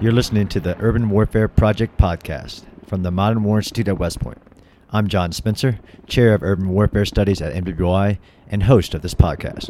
You're listening to the Urban Warfare Project podcast from the Modern War Institute at West Point. I'm John Spencer, Chair of Urban Warfare Studies at MWI and host of this podcast.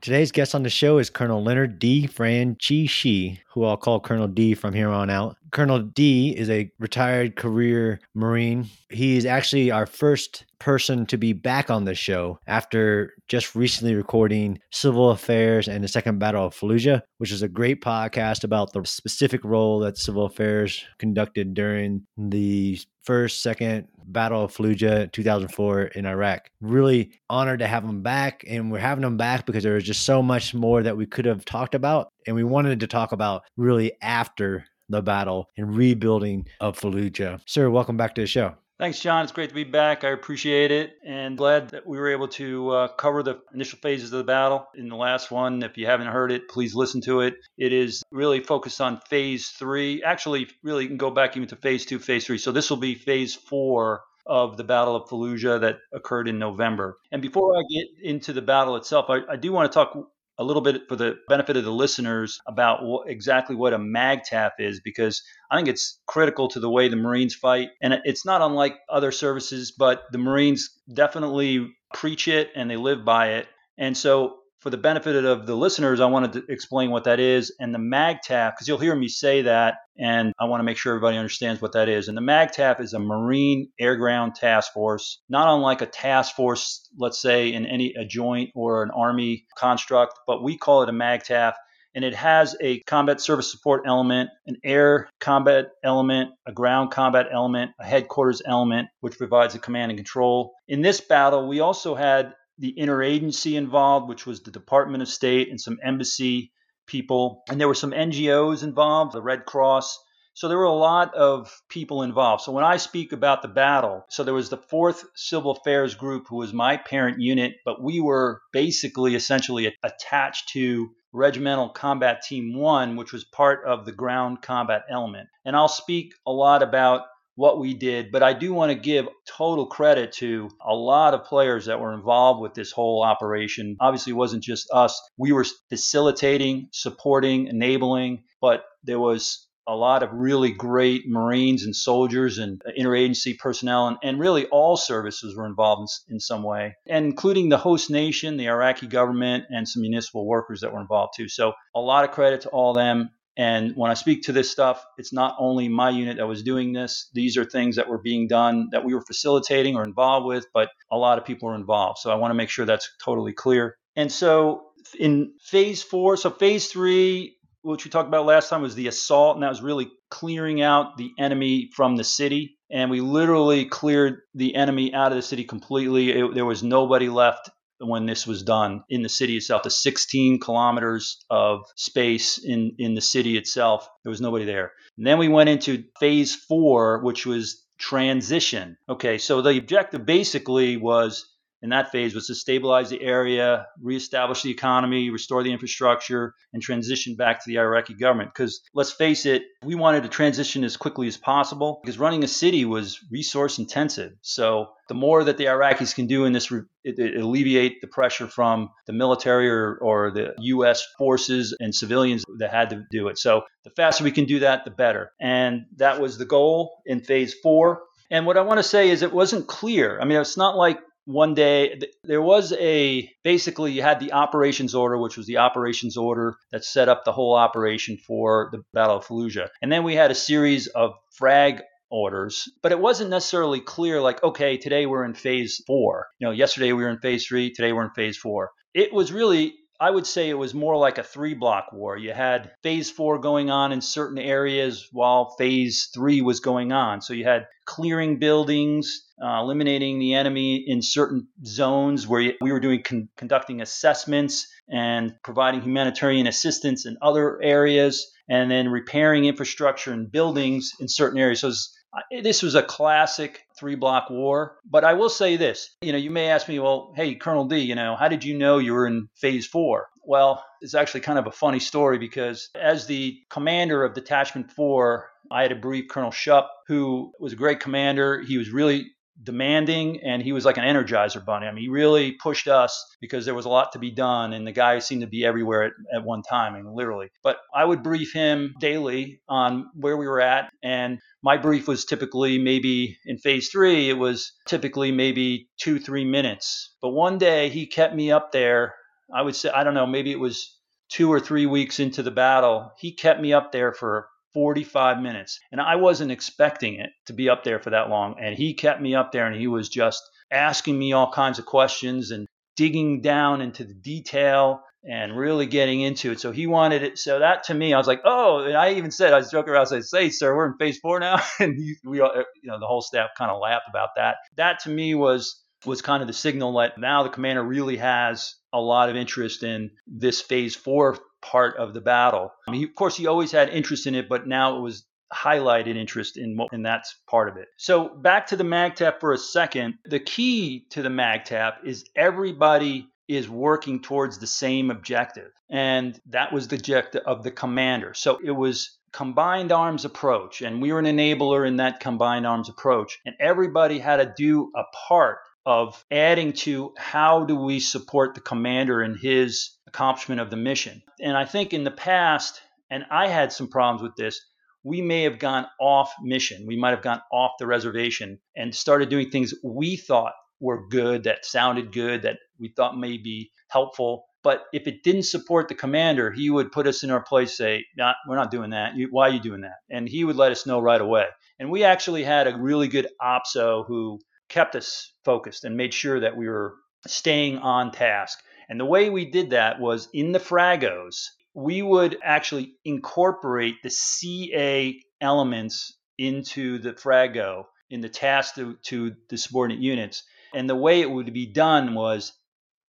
Today's guest on the show is Colonel Leonard DeFrancisci, who I'll call Colonel D from here on out. Colonel D is a retired career Marine. He is actually our first person to be back on the show after just recently recording Civil Affairs and the Second Battle of Fallujah, which is a great podcast about the specific role that Civil Affairs conducted during the first, second Battle of Fallujah 2004 in Iraq. Really honored to have him back. And we're having him back because there was just so much more that we could have talked about. And we wanted to talk about really after the battle and rebuilding of Fallujah. Sir, welcome back to the show. Thanks, John. It's great to be back. I appreciate it and glad that we were able to uh, cover the initial phases of the battle. In the last one, if you haven't heard it, please listen to it. It is really focused on phase three. Actually, really, you can go back even to phase two, phase three. So this will be phase four of the Battle of Fallujah that occurred in November. And before I get into the battle itself, I, I do want to talk a little bit for the benefit of the listeners about exactly what a MAGTF is because I think it's critical to the way the Marines fight. And it's not unlike other services, but the Marines definitely preach it and they live by it. And so for the benefit of the listeners, I wanted to explain what that is. And the MAGTF, because you'll hear me say that, and I want to make sure everybody understands what that is. And the MAGTF is a Marine Air Ground Task Force, not unlike a task force, let's say, in any a joint or an Army construct, but we call it a MAGTF. And it has a combat service support element, an air combat element, a ground combat element, a headquarters element, which provides a command and control. In this battle, we also had the interagency involved, which was the Department of State and some embassy people. And there were some NGOs involved, the Red Cross. So there were a lot of people involved. So when I speak about the battle, so there was the 4th Civil Affairs Group, who was my parent unit, but we were basically essentially attached to Regimental Combat Team 1, which was part of the ground combat element. And I'll speak a lot about what we did, but I do want to give total credit to a lot of players that were involved with this whole operation. Obviously, it wasn't just us. We were facilitating, supporting, enabling, but there was a lot of really great Marines and soldiers and interagency personnel, and, and really all services were involved in, in, some way, and including the host nation, the Iraqi government, and some municipal workers that were involved too. So, a lot of credit to all them. And when I speak to this stuff, it's not only my unit that was doing this. These are things that were being done that we were facilitating or involved with, but a lot of people were involved. So I want to make sure that's totally clear. And so in phase four, so phase three, which we talked about last time, was the assault, and that was really clearing out the enemy from the city. And we literally cleared the enemy out of the city completely. It, there was nobody left when this was done in the city itself, the 16 kilometers of space in, in the city itself. There was nobody there. And then we went into phase four, which was transition. Okay, so the objective basically was in that phase was to stabilize the area, reestablish the economy, restore the infrastructure, and transition back to the Iraqi government. Because let's face it, we wanted to transition as quickly as possible because running a city was resource intensive. So the more that the Iraqis can do in this, it, it alleviate the pressure from the military or, or the U.S. forces and civilians that had to do it. So the faster we can do that, the better. And that was the goal in phase four. And what I want to say is it wasn't clear. I mean, it's not like one day there was a basically you had the operations order which was the operations order that set up the whole operation for the battle of fallujah. And then we had a series of frag orders but it wasn't necessarily clear like okay today we're in phase four. You know yesterday we were in phase three today we're in phase four. It was really I would say it was more like a three block war. You had phase four going on in certain areas while phase three was going on. So you had clearing buildings, uh, eliminating the enemy in certain zones where we were doing con- conducting assessments and providing humanitarian assistance in other areas, and then repairing infrastructure and buildings in certain areas. So Uh, this was a classic three block war. But I will say this you know, you may ask me, well, hey, Colonel D, you know, how did you know you were in phase four? Well, it's actually kind of a funny story because as the commander of Detachment 4, I had to brief Colonel Shupp, who was a great commander. He was really demanding and he was like an energizer bunny. I mean, he really pushed us because there was a lot to be done and the guy seemed to be everywhere at, at one time, I mean, literally. But I would brief him daily on where we were at. And my brief was typically maybe in phase three, it was typically maybe two, three minutes. But one day he kept me up there. I would say, I don't know, maybe it was two or three weeks into the battle. He kept me up there for 45 minutes. And I wasn't expecting it to be up there for that long. And he kept me up there and he was just asking me all kinds of questions and digging down into the detail and really getting into it. So he wanted it. So that to me, I was like, oh, and I even said, I was joking around, I said, say, sir, we're in phase four now. and we, all, you know, the whole staff kind of laughed about that. That to me was, was kind of the signal that now the commander really has a lot of interest in this phase four part of the battle. I mean, of course, he always had interest in it, but now it was highlighted interest in and that's part of it. So back to the MAGTF for a second. The key to the MAGTF is everybody is working towards the same objective, and that was the objective of the commander. So it was combined arms approach, and we were an enabler in that combined arms approach, and everybody had to do a part of adding to how do we support the commander in his accomplishment of the mission. And I think in the past, and I had some problems with this, we may have gone off mission. We might have gone off the reservation and started doing things we thought were good, that sounded good, that we thought may be helpful. But if it didn't support the commander, he would put us in our place, say, nah, we're not doing that. Why are you doing that? And he would let us know right away. And we actually had a really good OPSO who kept us focused and made sure that we were staying on task. And the way we did that was in the Fragos, we would actually incorporate the CA elements into the Frago in the task to, to the subordinate units. And the way it would be done was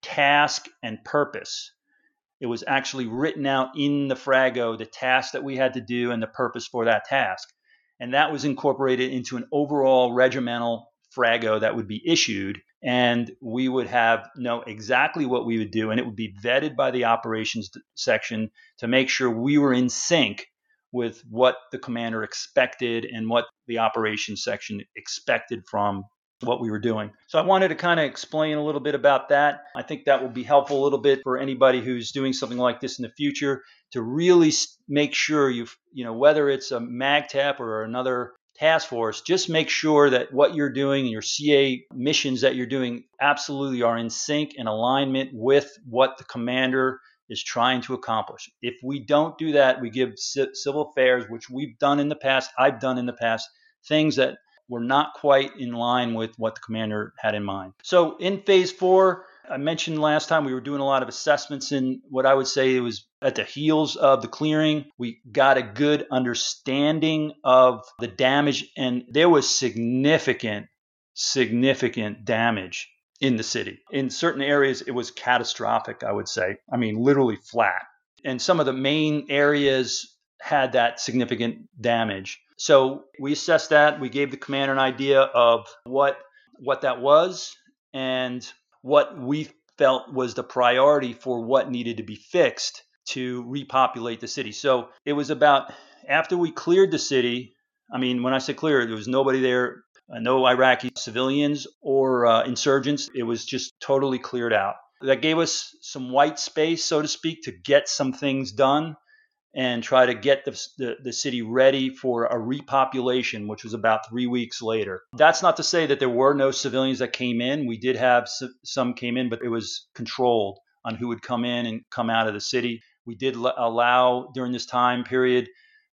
task and purpose. It was actually written out in the Frago, the task that we had to do and the purpose for that task. And that was incorporated into an overall regimental Frago that would be issued, and we would have know exactly what we would do, and it would be vetted by the operations section to make sure we were in sync with what the commander expected and what the operations section expected from what we were doing. So I wanted to kind of explain a little bit about that. I think that will be helpful a little bit for anybody who's doing something like this in the future to really make sure you've, you know, whether it's a MAGTF or another task force, just make sure that what you're doing your CA missions that you're doing absolutely are in sync and alignment with what the commander is trying to accomplish. If we don't do that, we give civil affairs, which we've done in the past, I've done in the past, things that were not quite in line with what the commander had in mind. So in phase four, I mentioned last time we were doing a lot of assessments in what I would say it was at the heels of the clearing. We got a good understanding of the damage, and there was significant, significant damage in the city. In certain areas, it was catastrophic, I would say. I mean, literally flat. And some of the main areas had that significant damage. So we assessed that. We gave the commander an idea of what what that was and what we felt was the priority for what needed to be fixed to repopulate the city. So it was about after we cleared the city. I mean, when I say clear, there was nobody there, uh, no Iraqi civilians or uh, insurgents. It was just totally cleared out. That gave us some white space, so to speak, to get some things done and try to get the, the, the, city ready for a repopulation, which was about three weeks later. That's not to say that there were no civilians that came in. We did have some came in, but it was controlled on who would come in and come out of the city. We did allow during this time period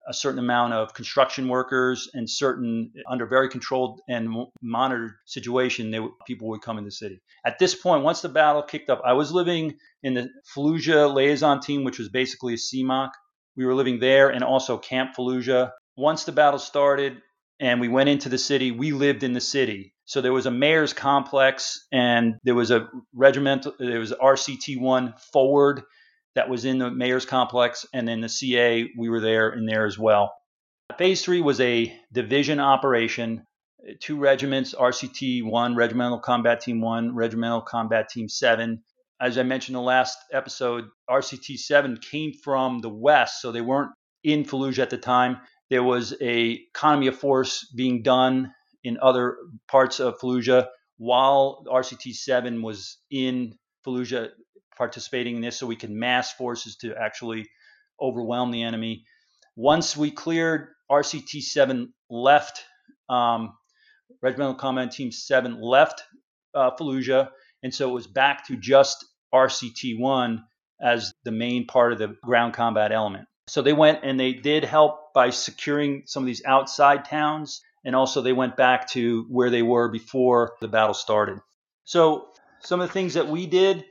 a certain amount of construction workers and certain uh, under very controlled and monitored situation they, people would come in the city at this point once the battle kicked up i was living in the fallujah liaison team which was basically a cmoc we were living there and also Camp Fallujah. Once the battle started and we went into the city, we lived in the city. So there was a mayor's complex and there was a regimental, there was RCT 1 forward that was in the mayor's complex. And then the CA, we were there in there as well. Phase three was a division operation. Two regiments, RCT 1, Regimental Combat Team 1, Regimental Combat Team 7, as I mentioned in the last episode, RCT 7 came from the West, so they weren't in Fallujah at the time. There was a economy of force being done in other parts of Fallujah while RCT 7 was in Fallujah participating in this so we could mass forces to actually overwhelm the enemy. Once we cleared RCT 7 left, um, Regimental Combat Team 7 left uh, Fallujah, and so it was back to just RCT 1 as the main part of the ground combat element. So they went and they did help by securing some of these outside towns, and also they went back to where they were before the battle started. So some of the things that we did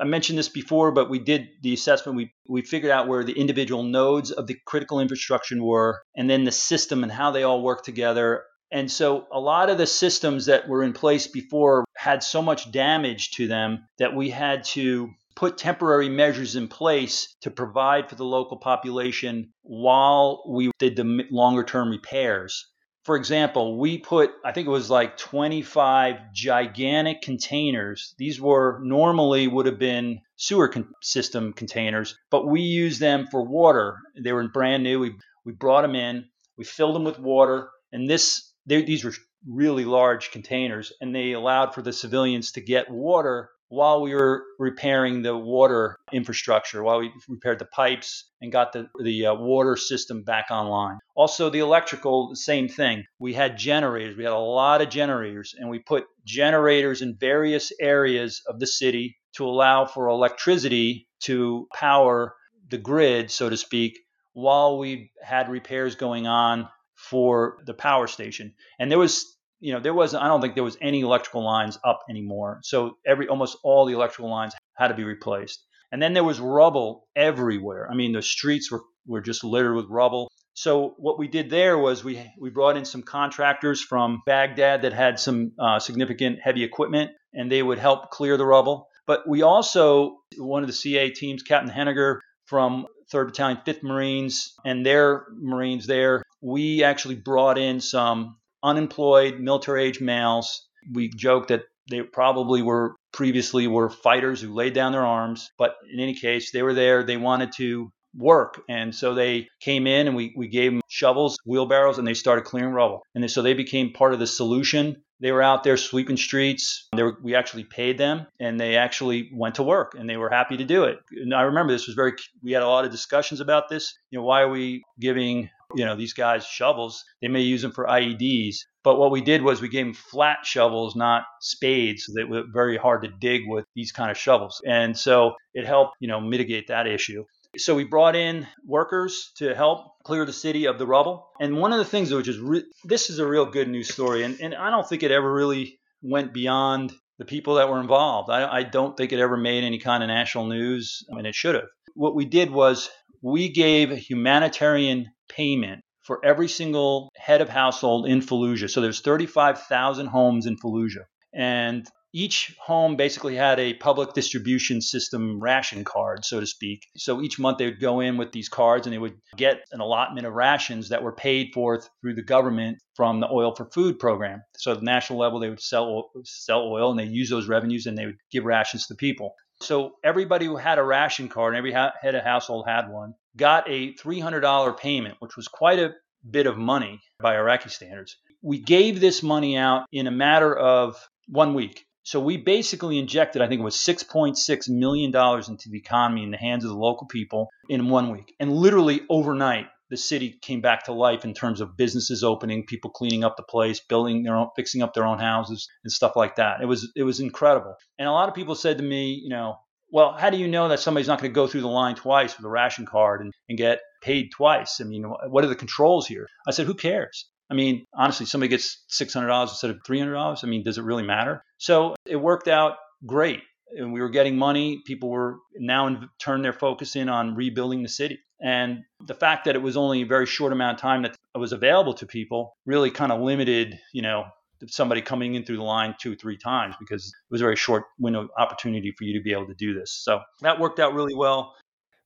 I mentioned this before, but we did the assessment. We, we figured out where the individual nodes of the critical infrastructure were, and then the system and how they all work together. And so a lot of the systems that were in place before had so much damage to them that we had to put temporary measures in place to provide for the local population while we did the longer term repairs for example, we put, I think it was like 25 gigantic containers. These were normally would have been sewer con- system containers, but we used them for water. They were brand new. We, we brought them in, we filled them with water, and this, they, these were really large containers, and they allowed for the civilians to get water while we were repairing the water infrastructure, while we repaired the pipes and got the, the uh, water system back online. Also, the electrical, same thing. We had generators. We had a lot of generators, and we put generators in various areas of the city to allow for electricity to power the grid, so to speak, while we had repairs going on for the power station. And there was you know, there was I don't think there was any electrical lines up anymore. So every almost all the electrical lines had to be replaced. And then there was rubble everywhere. I mean, the streets were were just littered with rubble. So what we did there was we we brought in some contractors from Baghdad that had some uh, significant heavy equipment, and they would help clear the rubble. But we also one of the CA teams, Captain Henniger from 3rd Battalion, 5th Marines, and their Marines there, we actually brought in some unemployed military age males. We joke that they probably were previously were fighters who laid down their arms, but in any case, they were there. They wanted to work. And so they came in and we, we gave them shovels, wheelbarrows, and they started clearing rubble. And they, so they became part of the solution. They were out there sweeping streets. Were, we actually paid them and they actually went to work and they were happy to do it. And I remember this was very, we had a lot of discussions about this. You know, why are we giving you know, these guys shovels. They may use them for IEDs. But what we did was we gave them flat shovels, not spades. So they were very hard to dig with these kind of shovels. And so it helped, you know, mitigate that issue. So we brought in workers to help clear the city of the rubble. And one of the things which is re- this is a real good news story, and, and I don't think it ever really went beyond the people that were involved. I, I don't think it ever made any kind of national news, I mean, it should have. What we did was we gave humanitarian payment for every single head of household in Fallujah. So there's 35,000 homes in Fallujah. And each home basically had a public distribution system ration card, so to speak. So each month they would go in with these cards and they would get an allotment of rations that were paid for through the government from the Oil for Food program. So at the national level, they would sell sell oil and they use those revenues and they would give rations to people. So everybody who had a ration card, and every head of household had one, got a $300 payment, which was quite a bit of money by Iraqi standards. We gave this money out in a matter of one week. So we basically injected, I think it was $6.6 million into the economy in the hands of the local people in one week. And literally overnight, the city came back to life in terms of businesses opening, people cleaning up the place, building their own, fixing up their own houses and stuff like that. It was it was incredible. And a lot of people said to me, you know, well, how do you know that somebody's not going to go through the line twice with a ration card and, and get paid twice? I mean, what are the controls here? I said, who cares? I mean, honestly, somebody gets $600 instead of $300. I mean, does it really matter? So it worked out great. And we were getting money. People were now in, turned their focus in on rebuilding the city. And the fact that it was only a very short amount of time that was available to people really kind of limited, you know, somebody coming in through the line two, three times because it was a very short window opportunity for you to be able to do this. So that worked out really well.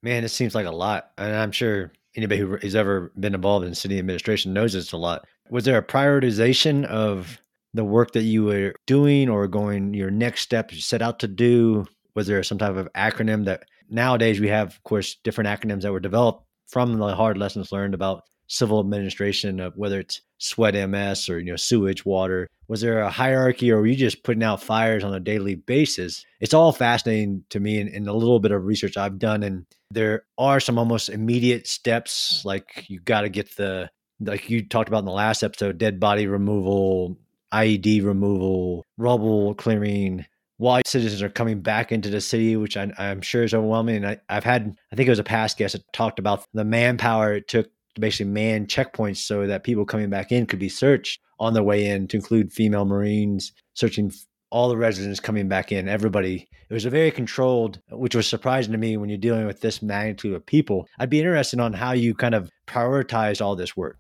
Man, it seems like a lot. And I'm sure anybody who has ever been involved in city administration knows it's a lot. Was there a prioritization of the work that you were doing or going your next step you set out to do? Was there some type of acronym that nowadays we have, of course, different acronyms that were developed from the hard lessons learned about civil administration of whether it's sweat MS or you know sewage, water? Was there a hierarchy, or were you just putting out fires on a daily basis? It's all fascinating to me, and, a little bit of research I've done, and there are some almost immediate steps, like you got to get the like you talked about in the last episode, dead body removal, IED removal, rubble clearing, while citizens are coming back into the city, which I, am sure is overwhelming. And I, have had, I think it was a past guest that talked about the manpower it took to basically man checkpoints so that people coming back in could be searched on their way in, to include female Marines, searching all the residents coming back in, everybody. It was a very controlled, which was surprising to me when you're dealing with this magnitude of people. I'd be interested on how you kind of prioritize all this work.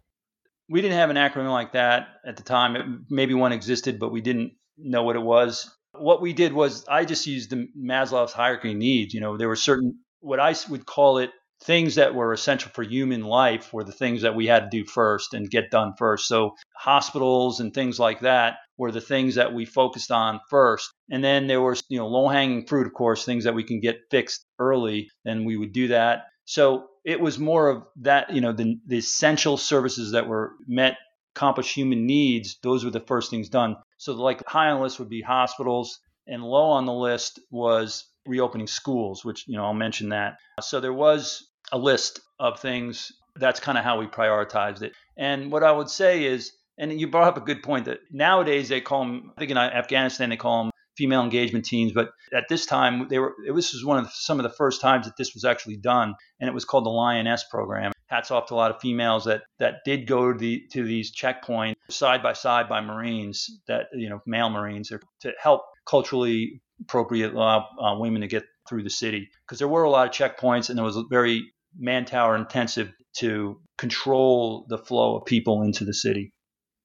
We didn't have an acronym like that at the time. It, maybe one existed, but we didn't know what it was. What we did was I just used the Maslow's hierarchy needs. You know, there were certain what I would call it things that were essential for human life were the things that we had to do first and get done first. So hospitals and things like that were the things that we focused on first. And then there was, you know, low-hanging fruit, of course, things that we can get fixed early, then we would do that. So it was more of that, you know, the, the essential services that were met accomplish human needs, those were the first things done. So, like high on the list would be hospitals, and low on the list was reopening schools, which you know I'll mention that. So there was a list of things. That's kind of how we prioritized it. And what I would say is, and you brought up a good point that nowadays they call them. I think in Afghanistan they call them female engagement teams, but at this time they were. It was one of the, some of the first times that this was actually done, and it was called the Lioness program hats off to a lot of females that that did go to the to these checkpoints side by side by Marines that you know male Marines to help culturally appropriate uh, uh, women to get through the city because there were a lot of checkpoints and it was very manpower intensive to control the flow of people into the city.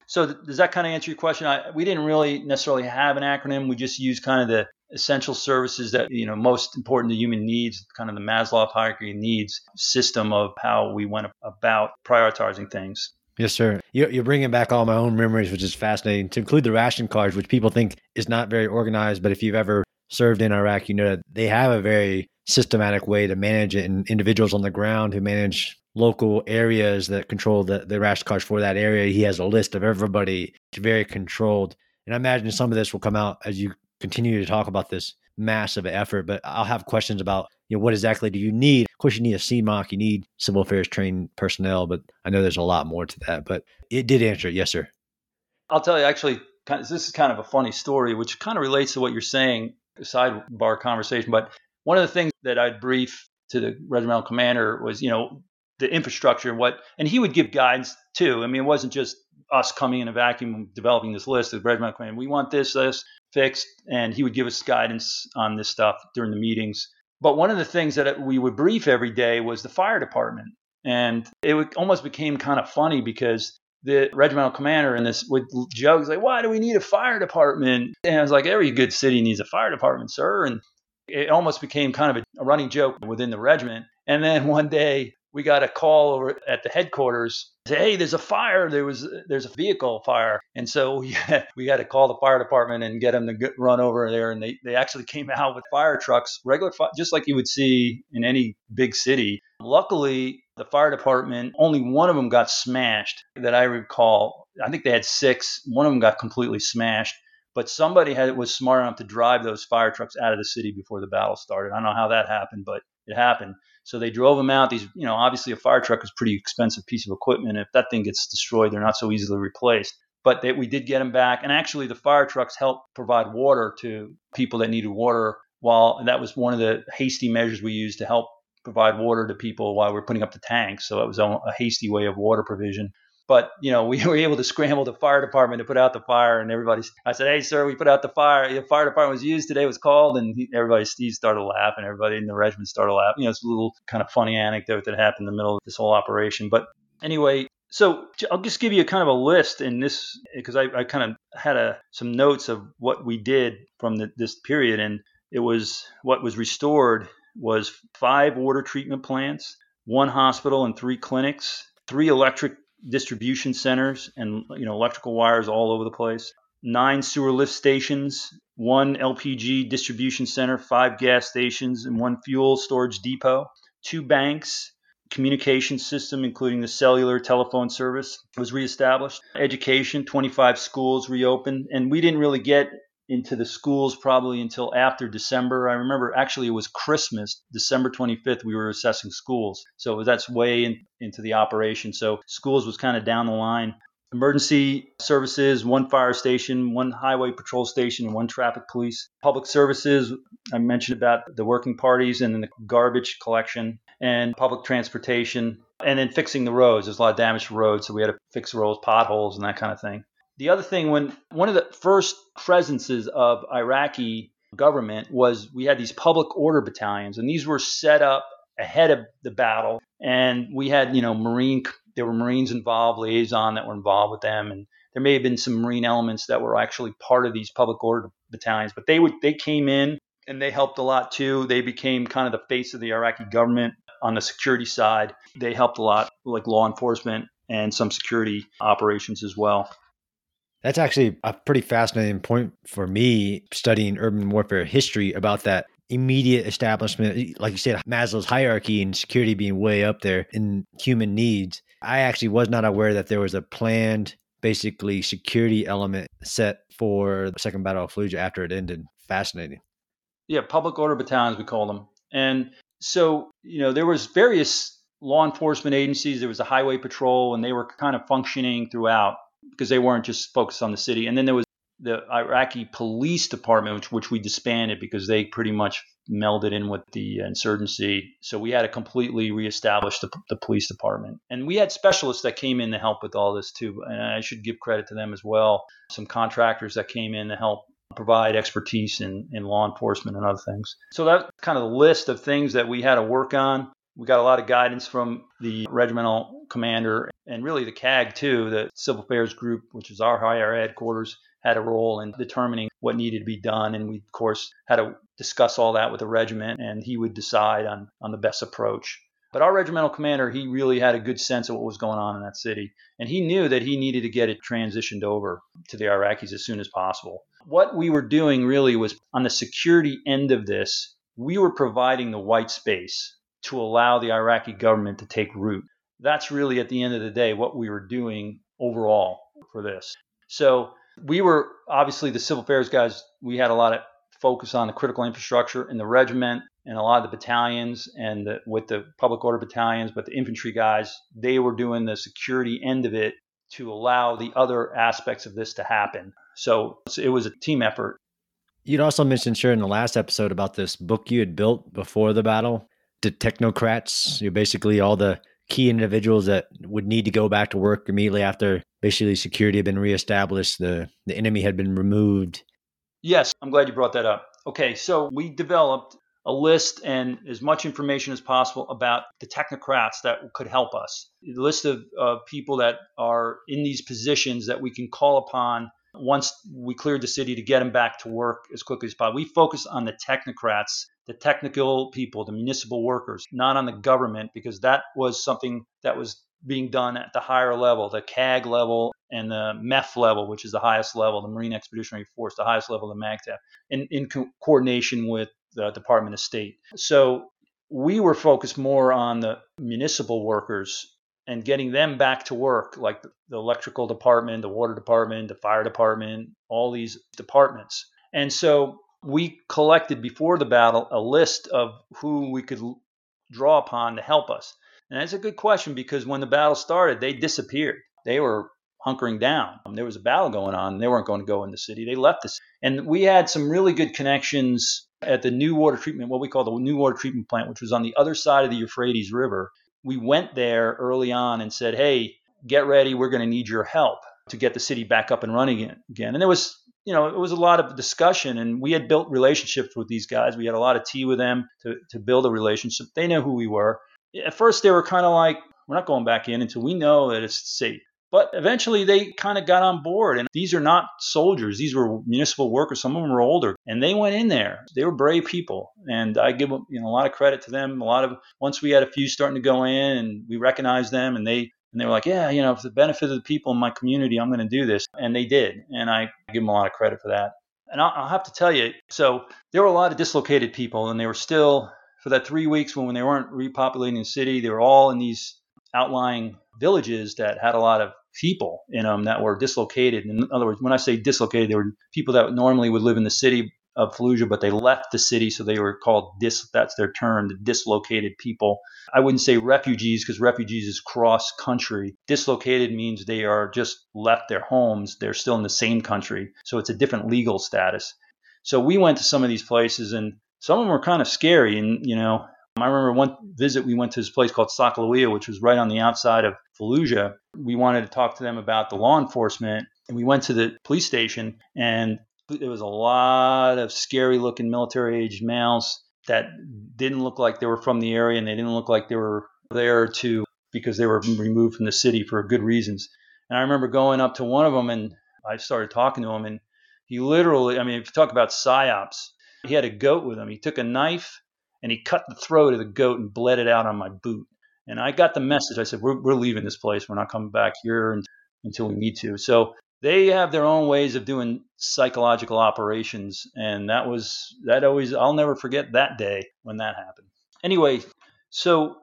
So th- does that kind of answer your question? I, we didn't really necessarily have an acronym. We just used kind of the essential services that you know most important to human needs, kind of the Maslow hierarchy needs system of how we went about prioritizing things. Yes, sir. You're bringing back all my own memories, which is fascinating. To include the ration cards, which people think is not very organized, but if you've ever served in Iraq, you know that they have a very systematic way to manage it, and individuals on the ground who manage local areas that control the, the ration cards for that area. He has a list of everybody. It's very controlled. And I imagine some of this will come out as you continue to talk about this massive effort, but I'll have questions about you know what exactly do you need? Of course, you need a CMOC, you need civil affairs trained personnel, but I know there's a lot more to that. But it did answer yes, sir. I'll tell you actually, this is kind of a funny story, which kind of relates to what you're saying, sidebar conversation. But one of the things that I'd brief to the regimental commander was, you know, the infrastructure and what, and he would give guidance too. I mean, it wasn't just us coming in a vacuum developing this list of regimental commander. We want this, this fixed, and he would give us guidance on this stuff during the meetings. But one of the things that we would brief every day was the fire department. And it almost became kind of funny because the regimental commander in this would joke, like, why do we need a fire department? And I was like, every good city needs a fire department, sir. And it almost became kind of a running joke within the regiment. And then one day we got a call over at the headquarters. Say, hey there's a fire. There was there's a vehicle fire. And so we had, to call the fire department and get them to get, run over there. And they, they actually came out with fire trucks regular just like you would see in any big city. Luckily the fire department only one of them got smashed that i recall. I think they had six. One of them got completely smashed. But somebody had was smart enough to drive those fire trucks out of the city before the battle started. I don't know how that happened but it happened so they drove them out. These, you know, obviously a fire truck is a pretty expensive piece of equipment. If that thing gets destroyed, they're not so easily replaced. But they, we did get them back, and actually the fire trucks helped provide water to people that needed water. While that was one of the hasty measures we used to help provide water to people while we are putting up the tanks. So it was a hasty way of water provision. But you know, we were able to scramble the fire department to put out the fire, and everybody. I said, "Hey, sir, we put out the fire. The fire department was used today. Was called, and he, everybody, Steve started laughing. Everybody in the regiment started laughing. You know, it's a little kind of funny anecdote that happened in the middle of this whole operation. But anyway, so I'll just give you kind of a list in this because I, I, kind of had a, some notes of what we did from the, this period, and it was what was restored was five water treatment plants, one hospital, and three clinics, three electric distribution centers and you know electrical wires all over the place. Nine sewer lift stations, one LPG distribution center, five gas stations, and one fuel storage depot. Two banks, communication system, including the cellular telephone service, was reestablished. Education, 25 schools reopened. And we didn't really get into the schools probably until after December. I remember actually it was Christmas, December 25th, we were assessing schools. So that's way in, into the operation. So schools was kind of down the line. Emergency services, one fire station, one highway patrol station, and one traffic police. Public services, I mentioned about the working parties and then the garbage collection and public transportation. And then fixing the roads. There's a lot of damage to roads, so we had to fix roads, potholes, and that kind of thing. The other thing, when one of the first presences of Iraqi government was we had these public order battalions, and these were set up ahead of the battle. And we had, you know, Marine, there were Marines involved, liaison that were involved with them. And there may have been some Marine elements that were actually part of these public order battalions, but they would, they came in and they helped a lot too. They became kind of the face of the Iraqi government on the security side. They helped a lot, like law enforcement and some security operations as well. That's actually a pretty fascinating point for me studying urban warfare history about that immediate establishment, like you said, Maslow's hierarchy and security being way up there in human needs. I actually was not aware that there was a planned, basically, security element set for the Second Battle of Fallujah after it ended. Fascinating. Yeah, public order battalions, we call them. And so, you know, there was various law enforcement agencies. There was a highway patrol, and they were kind of functioning throughout because they weren't just focused on the city. And then there was the Iraqi police department, which, which we disbanded because they pretty much melded in with the insurgency. So we had to completely reestablish the, the police department. And we had specialists that came in to help with all this too. And I should give credit to them as well. Some contractors that came in to help provide expertise in, in law enforcement and other things. So that's kind of the list of things that we had to work on. We got a lot of guidance from the regimental commander and really the CAG too, the Civil Affairs Group, which is our higher headquarters, had a role in determining what needed to be done. And we, of course, had to discuss all that with the regiment, and he would decide on, on the best approach. But our regimental commander, he really had a good sense of what was going on in that city. And he knew that he needed to get it transitioned over to the Iraqis as soon as possible. What we were doing really was on the security end of this, we were providing the white space to allow the Iraqi government to take root. That's really at the end of the day what we were doing overall for this. So we were obviously the civil affairs guys, we had a lot of focus on the critical infrastructure in the regiment and a lot of the battalions and the, with the public order battalions, but the infantry guys, they were doing the security end of it to allow the other aspects of this to happen. So it was a team effort. You'd also mentioned, sure, in the last episode about this book you had built before the battle the technocrats, you're basically all the key individuals that would need to go back to work immediately after basically security had been reestablished, the, the enemy had been removed. Yes, I'm glad you brought that up. Okay, so we developed a list and as much information as possible about the technocrats that could help us. A list of uh, people that are in these positions that we can call upon once we cleared the city to get them back to work as quickly as possible. We focus on the technocrats the technical people, the municipal workers, not on the government, because that was something that was being done at the higher level, the CAG level and the MEF level, which is the highest level, the Marine Expeditionary Force, the highest level of MAGTF, in, in co- coordination with the Department of State. So we were focused more on the municipal workers and getting them back to work, like the electrical department, the water department, the fire department, all these departments. And so we collected before the battle a list of who we could draw upon to help us. And that's a good question because when the battle started, they disappeared. They were hunkering down. Um, there was a battle going on. And they weren't going to go in the city. They left us. And we had some really good connections at the new water treatment, what we call the new water treatment plant, which was on the other side of the Euphrates River. We went there early on and said, hey, get ready. We're going to need your help to get the city back up and running again. And there was you know, it was a lot of discussion, and we had built relationships with these guys. We had a lot of tea with them to, to build a relationship. They know who we were. At first, they were kind of like, we're not going back in until we know that it's safe. But eventually, they kind of got on board. And these are not soldiers; these were municipal workers. Some of them were older, and they went in there. They were brave people, and I give you know a lot of credit to them. A lot of once we had a few starting to go in, and we recognized them, and they and they were like, yeah, you know, for the benefit of the people in my community, I'm going to do this. And they did. And I give them a lot of credit for that. And I'll, I'll have to tell you, so there were a lot of dislocated people, and they were still for that three weeks when, when they weren't repopulating the city, they were all in these outlying villages that had a lot of people in them that were dislocated. In other words, when I say dislocated, they were people that normally would live in the city of Fallujah, but they left the city, so they were called dis. That's their term, the dislocated people. I wouldn't say refugees because refugees is cross country. Dislocated means they are just left their homes. They're still in the same country, so it's a different legal status. So we went to some of these places, and some of them were kind of scary. And you know, I remember one visit we went to this place called Saqlawiyah, which was right on the outside of Fallujah. We wanted to talk to them about the law enforcement, and we went to the police station, and there was a lot of scary looking military aged males that didn't look like they were from the area and they didn't look like they were there to because they were removed from the city for good reasons. And I remember going up to one of them and I started talking to him and he literally, I mean, if you talk about psyops, he had a goat with him. He took a knife and he cut the throat of the goat and bled it out on my boot. And I got the message. I said, we're, we're leaving this place. We're not coming back here until we need to. So they have their own ways of doing psychological operations and that was that always i'll never forget that day when that happened. Anyway so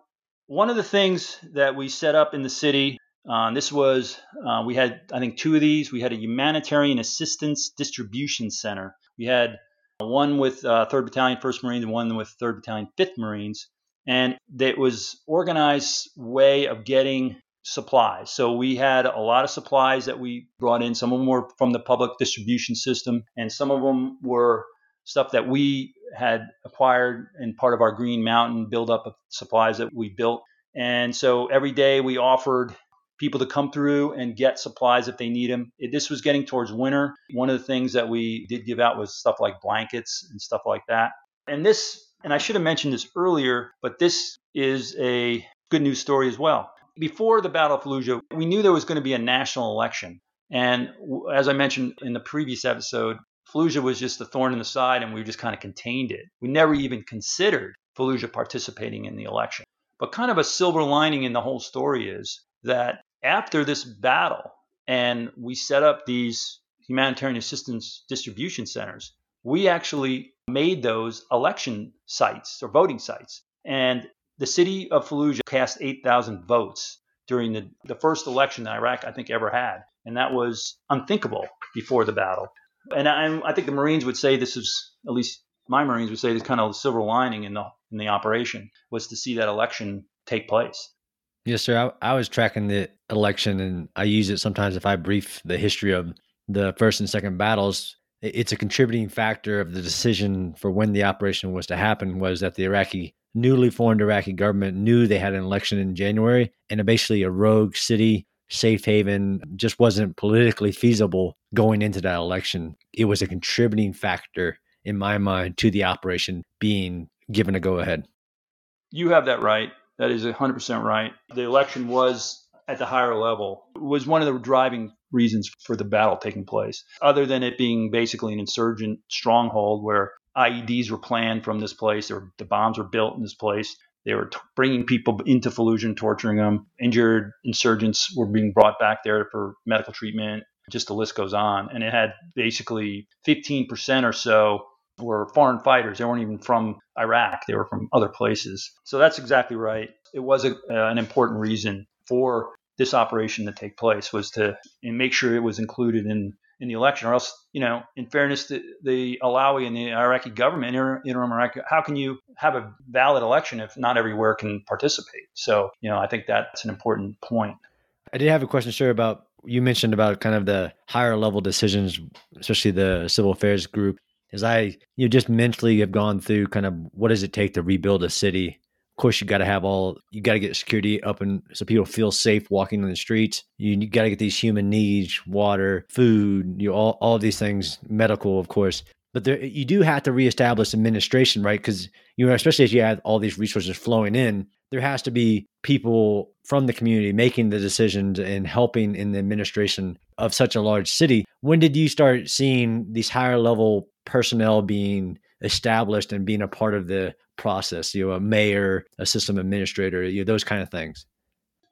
one of the things that we set up in the city uh, this was uh, we had i think two of these. We had a humanitarian assistance distribution center. We had one with uh, 3rd battalion 1st marines and one with 3rd battalion 5th marines. And it was organized way of getting supplies. So we had a lot of supplies that we brought in. Some of them were from the public distribution system, and some of them were stuff that we had acquired in part of our Green Mountain buildup of supplies that we built. And so every day we offered people to come through and get supplies if they need them. This was getting towards winter. One of the things that we did give out was stuff like blankets and stuff like that. And this, and I should have mentioned this earlier, but this is a good news story as well before the Battle of Fallujah, we knew there was going to be a national election. And as I mentioned in the previous episode, Fallujah was just a thorn in the side and we just kind of contained it. We never even considered Fallujah participating in the election. But kind of a silver lining in the whole story is that after this battle and we set up these humanitarian assistance distribution centers, we actually made those election sites or voting sites. And the city of Fallujah cast 8,000 votes during the, the first election that Iraq, I think, ever had. And that was unthinkable before the battle. And I, I think the Marines would say this is, at least my Marines would say, this kind of silver lining in the, in the operation was to see that election take place. Yes, sir. I, I was tracking the election and I use it sometimes if I brief the history of the first and second battles it's a contributing factor of the decision for when the operation was to happen was that the Iraqi newly formed Iraqi government knew they had an election in January and basically a rogue city safe haven just wasn't politically feasible going into that election. It was a contributing factor in my mind to the operation being given a go ahead. You have that right. That is 100% right. The election was at the higher level. Was one of the driving reasons for the battle taking place, other than it being basically an insurgent stronghold where IEDs were planned from this place, or the bombs were built in this place. They were t- bringing people into Fallujah torturing them. Injured insurgents were being brought back there for medical treatment. Just the list goes on. And it had basically 15% or so were foreign fighters. They weren't even from Iraq, they were from other places. So that's exactly right. It was a, uh, an important reason for this operation to take place was to make sure it was included in in the election, or else, you know, in fairness to the Allawi and the Iraqi government, interim Iraqi, how can you have a valid election if not everywhere can participate? So, you know, I think that's an important point. I did have a question, sir, about you mentioned about kind of the higher level decisions, especially the civil affairs group. As I, you know, just mentally have gone through kind of what does it take to rebuild a city course, you got to have all, you got to get security up and so people feel safe walking in the streets. You, you got to get these human needs, water, food, you all, all these things, medical, of course. But there, you do have to reestablish administration, right? Because, you know, especially as you have all these resources flowing in, there has to be people from the community making the decisions and helping in the administration of such a large city. When did you start seeing these higher level personnel being established and being a part of the process, you know, a mayor, a system administrator, you know, those kind of things?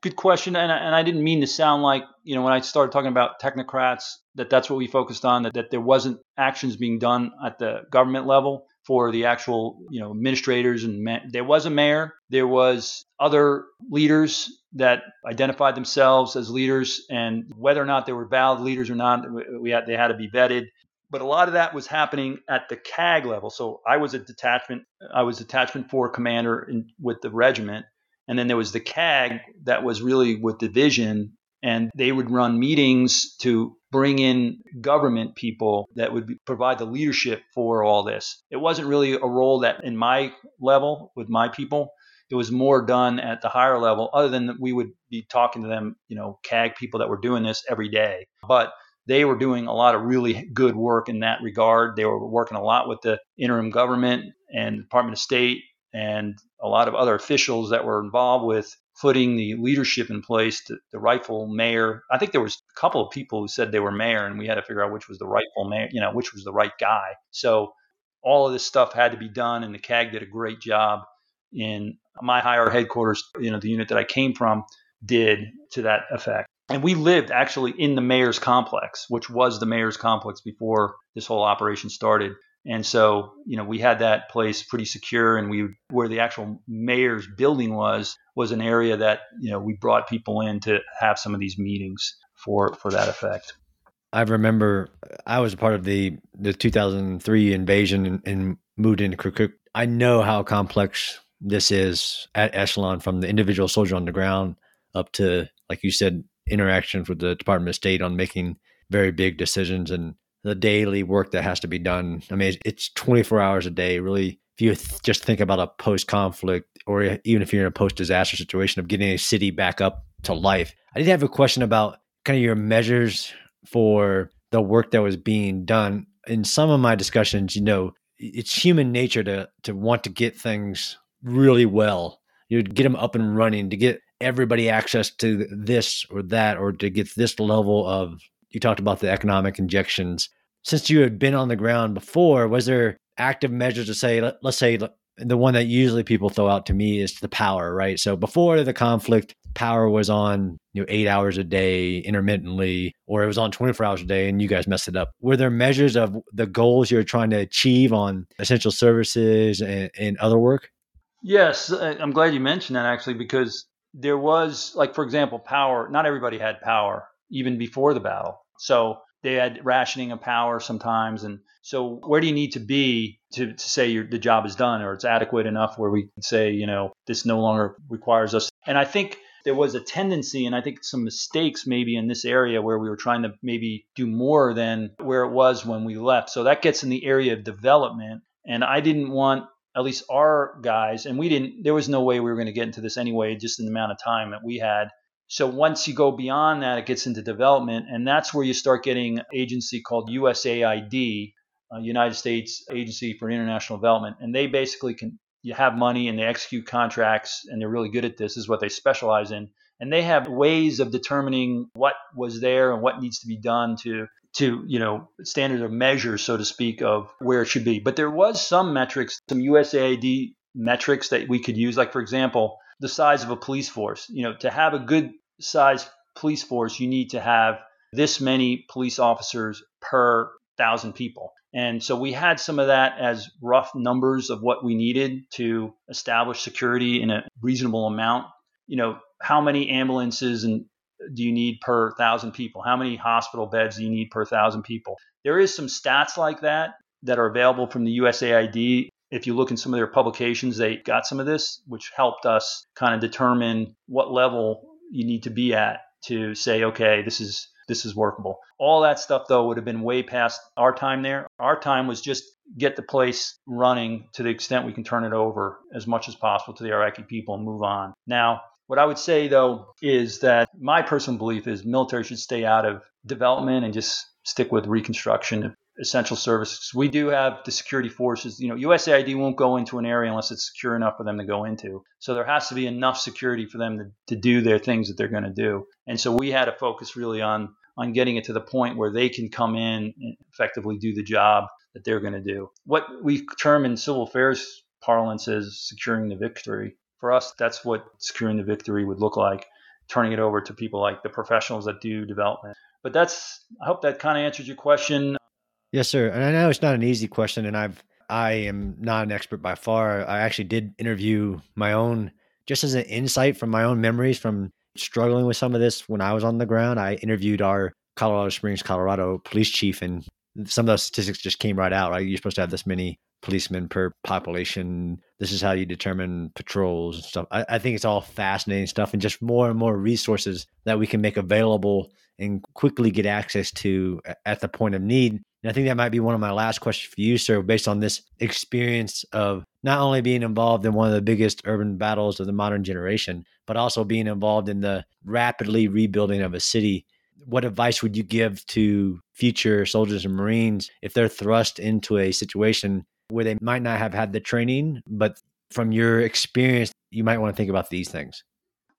Good question. And I, and I didn't mean to sound like, you know, when I started talking about technocrats, that that's what we focused on, that, that there wasn't actions being done at the government level. for the actual, you know, administrators and ma- there was a mayor, there was other leaders that identified themselves as leaders and whether or not they were valid leaders or not, we had they had to be vetted. But a lot of that was happening at the CAG level. So I was a detachment, I was detachment four commander in, with the regiment, and then there was the CAG that was really with division and they would run meetings to bring in government people that would be, provide the leadership for all this. It wasn't really a role that in my level with my people. It was more done at the higher level, other than we would be talking to them, you know, CAG people that were doing this every day. But they were doing a lot of really good work in that regard. They were working a lot with the interim government and Department of State and a lot of other officials that were involved with putting the leadership in place, to, the rightful mayor. I think there was a couple of people who said they were mayor, and we had to figure out which was the rightful mayor, you know, which was the right guy. So all of this stuff had to be done, and the CAG did a great job in my higher headquarters, you know, the unit that I came from did to that effect. And we lived actually in the mayor's complex, which was the mayor's complex before this whole operation started. And so, you know, we had that place pretty secure, and we where the actual mayor's building was was an area that you know we brought people in to have some of these meetings for for that effect. I remember I was a part of the the 2003 invasion and, and moved into Kirkuk. I know how complex this is at echelon, from the individual soldier on the ground up to, like you said, interactions with the Department of State on making very big decisions and the daily work that has to be done. I mean, it's 24 hours a day. Really, if you th- just think about a post conflict or even if you're in a post disaster situation of getting a city back up to life, I did have a question about kind of your measures for the work that was being done. In some of my discussions, you know, it's human nature to to want to get things really well. You get them up and running to get everybody access to this or that or to get this level of you talked about the economic injections. Since you had been on the ground before, was there active measures to say, let, us say the one that usually people throw out to me is the power, right? So before the conflict, power was on you know eight hours a day intermittently, or it was on 24 hours a day, and you guys messed it up. Were there measures of the goals you're trying to achieve on essential services and, and other work? Yes, I'm glad you mentioned that actually because there was like for example power not everybody had power even before the battle so they had rationing of power sometimes. And so where do you need to be to, to say the job is done or it's adequate enough where we can say, you know, this no longer requires us? And I think there was a tendency and I think some mistakes maybe in this area where we were trying to maybe do more than where it was when we left. So that gets in the area of development. And I didn't want at least our guys, and we didn't, there was no way we were going to get into this anyway, just in the amount of time that we had so once you go beyond that, it gets into development, and that's where you start getting agency called USAID, uh, United States Agency for International Development, and they basically can you have money and they execute contracts, and they're really good at this. this is what they specialize in, and they have ways of determining what was there and what needs to be done to to you know standard of measure, so to speak, of where it should be. But there was some metrics, some USAID metrics that we could use, like for example the size of a police force. You know, to have a good size police force, you need to have this many police officers per thousand people. And so we had some of that as rough numbers of what we needed to establish security in a reasonable amount. You know, how many ambulances and do you need per thousand people? How many hospital beds do you need per thousand people? There is some stats like that that are available from the USAID if you look in some of their publications, they got some of this, which helped us kind of determine what level you need to be at to say, okay, this is this is workable. All that stuff though would have been way past our time there. Our time was just get the place running to the extent we can turn it over as much as possible to the Iraqi people and move on. Now, what I would say though is that my personal belief is military should stay out of development and just stick with reconstruction essential services. We do have the security forces. You know, USAID won't go into an area unless it's secure enough for them to go into. So there has to be enough security for them to, to do their things that they're going to do. And so we had to focus really on on getting it to the point where they can come in and effectively do the job that they're going to do. What we term in civil affairs parlance is securing the victory. For us, that's what securing the victory would look like, turning it over to people like the professionals that do development. But that's I hope that kind of answers your question. Yes, sir. And I know it's not an easy question, and I've I am not an expert by far. I actually did interview my own, just as an insight from my own memories from struggling with some of this when I was on the ground. I interviewed our Colorado Springs, Colorado police chief, and some of those statistics just came right out. Right, you're supposed to have this many policemen per population. This is how you determine patrols and stuff. I, I, think it's all fascinating stuff and just more and more resources that we can make available and quickly get access to at the point of need. And I think that might be one of my last questions for you, sir, based on this experience of not only being involved in one of the biggest urban battles of the modern generation, but also being involved in the rapidly rebuilding of a city. What advice would you give to future soldiers and Marines if they're thrust into a situation where they might not have had the training, but from your experience, you might want to think about these things?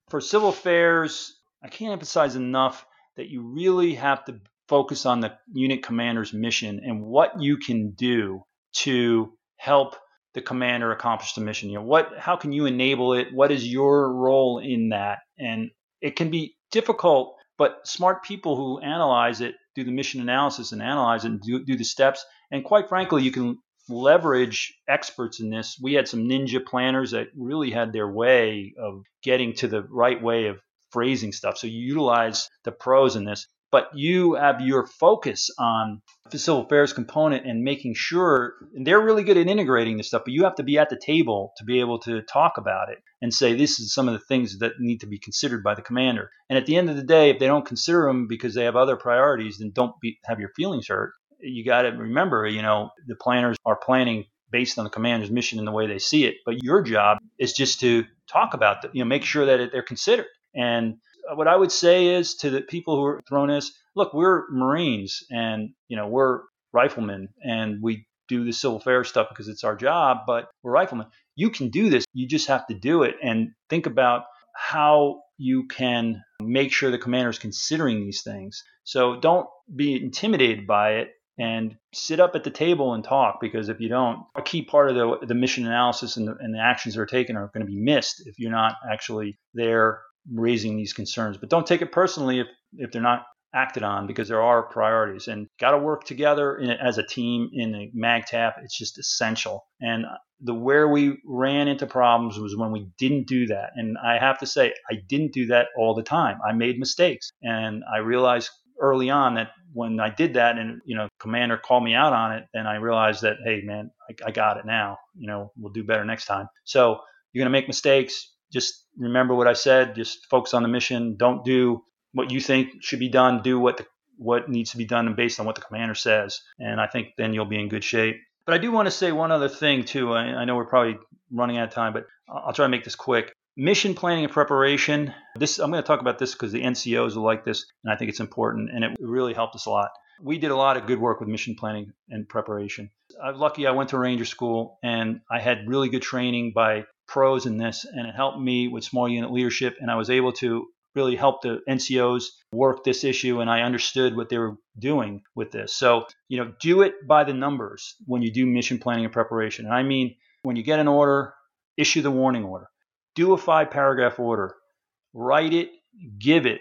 For civil affairs, I can't emphasize enough that you really have to focus on the unit commander's mission and what you can do to help the commander accomplish the mission. You know, what how can you enable it? What is your role in that? And it can be difficult, but smart people who analyze it, do the mission analysis and analyze it and do, do the steps. And quite frankly, you can leverage experts in this. We had some ninja planners that really had their way of getting to the right way of phrasing stuff. So you utilize the pros in this but you have your focus on the civil affairs component and making sure and they're really good at integrating this stuff but you have to be at the table to be able to talk about it and say this is some of the things that need to be considered by the commander and at the end of the day if they don't consider them because they have other priorities then don't be, have your feelings hurt you got to remember you know the planners are planning based on the commander's mission and the way they see it but your job is just to talk about the, you know make sure that they're considered and what I would say is to the people who are thrown is, look, we're Marines and you know we're riflemen and we do the civil affairs stuff because it's our job, but we're riflemen. You can do this. You just have to do it and think about how you can make sure the commander is considering these things. So don't be intimidated by it and sit up at the table and talk because if you don't, a key part of the, the mission analysis and the, and the actions that are taken are going to be missed if you're not actually there raising these concerns. But don't take it personally if, if they're not acted on because there are priorities and got to work together in, as a team in the MAGTF. It's just essential. And the where we ran into problems was when we didn't do that. And I have to say, I didn't do that all the time. I made mistakes. And I realized early on that when I did that and, you know, commander called me out on it, then I realized that, hey, man, I, I got it now. You know, we'll do better next time. So you're going to make mistakes just remember what I said. Just focus on the mission. Don't do what you think should be done. Do what the what needs to be done and based on what the commander says. And I think then you'll be in good shape. But I do want to say one other thing too. I, I know we're probably running out of time, but I'll try to make this quick. Mission planning and preparation. This I'm going to talk about this because the NCOs will like this, and I think it's important, and it really helped us a lot. We did a lot of good work with mission planning and preparation. I'm lucky I went to Ranger School and I had really good training by pros in this, and it helped me with small unit leadership. And I was able to really help the NCOs work this issue, and I understood what they were doing with this. So, you know, do it by the numbers when you do mission planning and preparation. And I mean, when you get an order, issue the warning order, do a five paragraph order, write it, give it,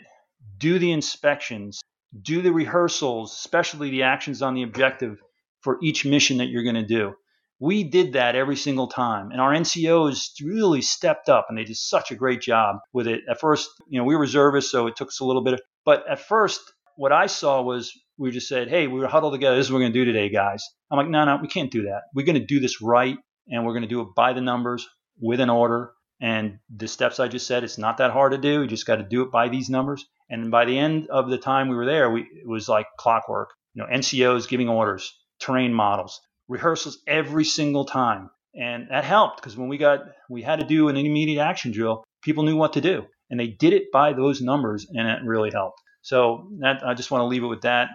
do the inspections, do the rehearsals, especially the actions on the objective for each mission that you're going to do we did that every single time. And our NCOs really stepped up and they did such a great job with it. At first, you know, we were reservists, so it took us a little bit. But at first, what I saw was we just said, hey, we were huddled together. This is what we're going to do today, guys. I'm like, no, no, we can't do that. We're going to do this right and we're going to do it by the numbers with an order. And the steps I just said, it's not that hard to do. You just got to do it by these numbers. And by the end of the time we were there, we, it was like clockwork. You know, NCOs giving orders, terrain models, rehearsals every single time. And that helped because when we got, we had to do an immediate action drill, people knew what to do. And they did it by those numbers, and it really helped. So that, I just want to leave it with that.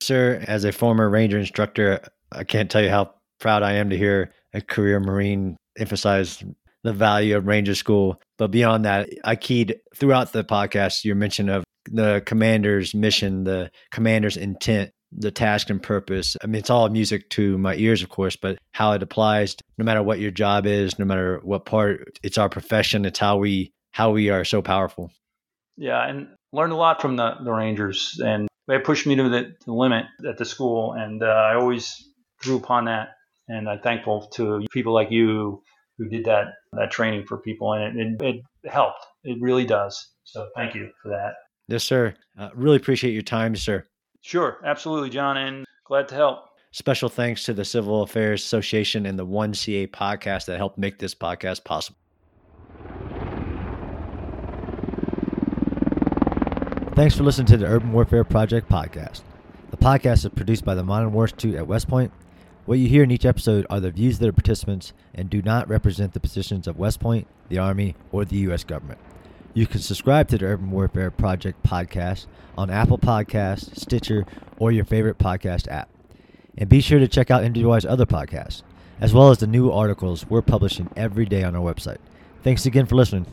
Sir, as a former Ranger instructor, I can't tell you how proud I am to hear a career Marine emphasize the value of Ranger School. But beyond that, I keyed throughout the podcast your mention of the commander's mission, the commander's intent the task and purpose. I mean, it's all music to my ears, of course, but how it applies, no matter what your job is, no matter what part, it's our profession. It's how we how we are so powerful. Yeah, and learned a lot from the, the Rangers, and they pushed me to the, the limit at the school, and uh, I always drew upon that. And I'm thankful to people like you who did that that training for people, and it, it, it helped. It really does. So thank you for that. Yes, sir. Uh, really appreciate your time, sir. Sure, absolutely, John, and glad to help. Special thanks to the Civil Affairs Association and the 1CA podcast that helped make this podcast possible. Thanks for listening to the Urban Warfare Project podcast. The podcast is produced by the Modern War Institute at West Point. What you hear in each episode are the views of the participants and do not represent the positions of West Point, the Army, or the U.S. government. You can subscribe to the Urban Warfare Project podcast on Apple Podcasts, Stitcher, or your favorite podcast app. And be sure to check out MWI's other podcasts, as well as the new articles we're publishing every day on our website. Thanks again for listening.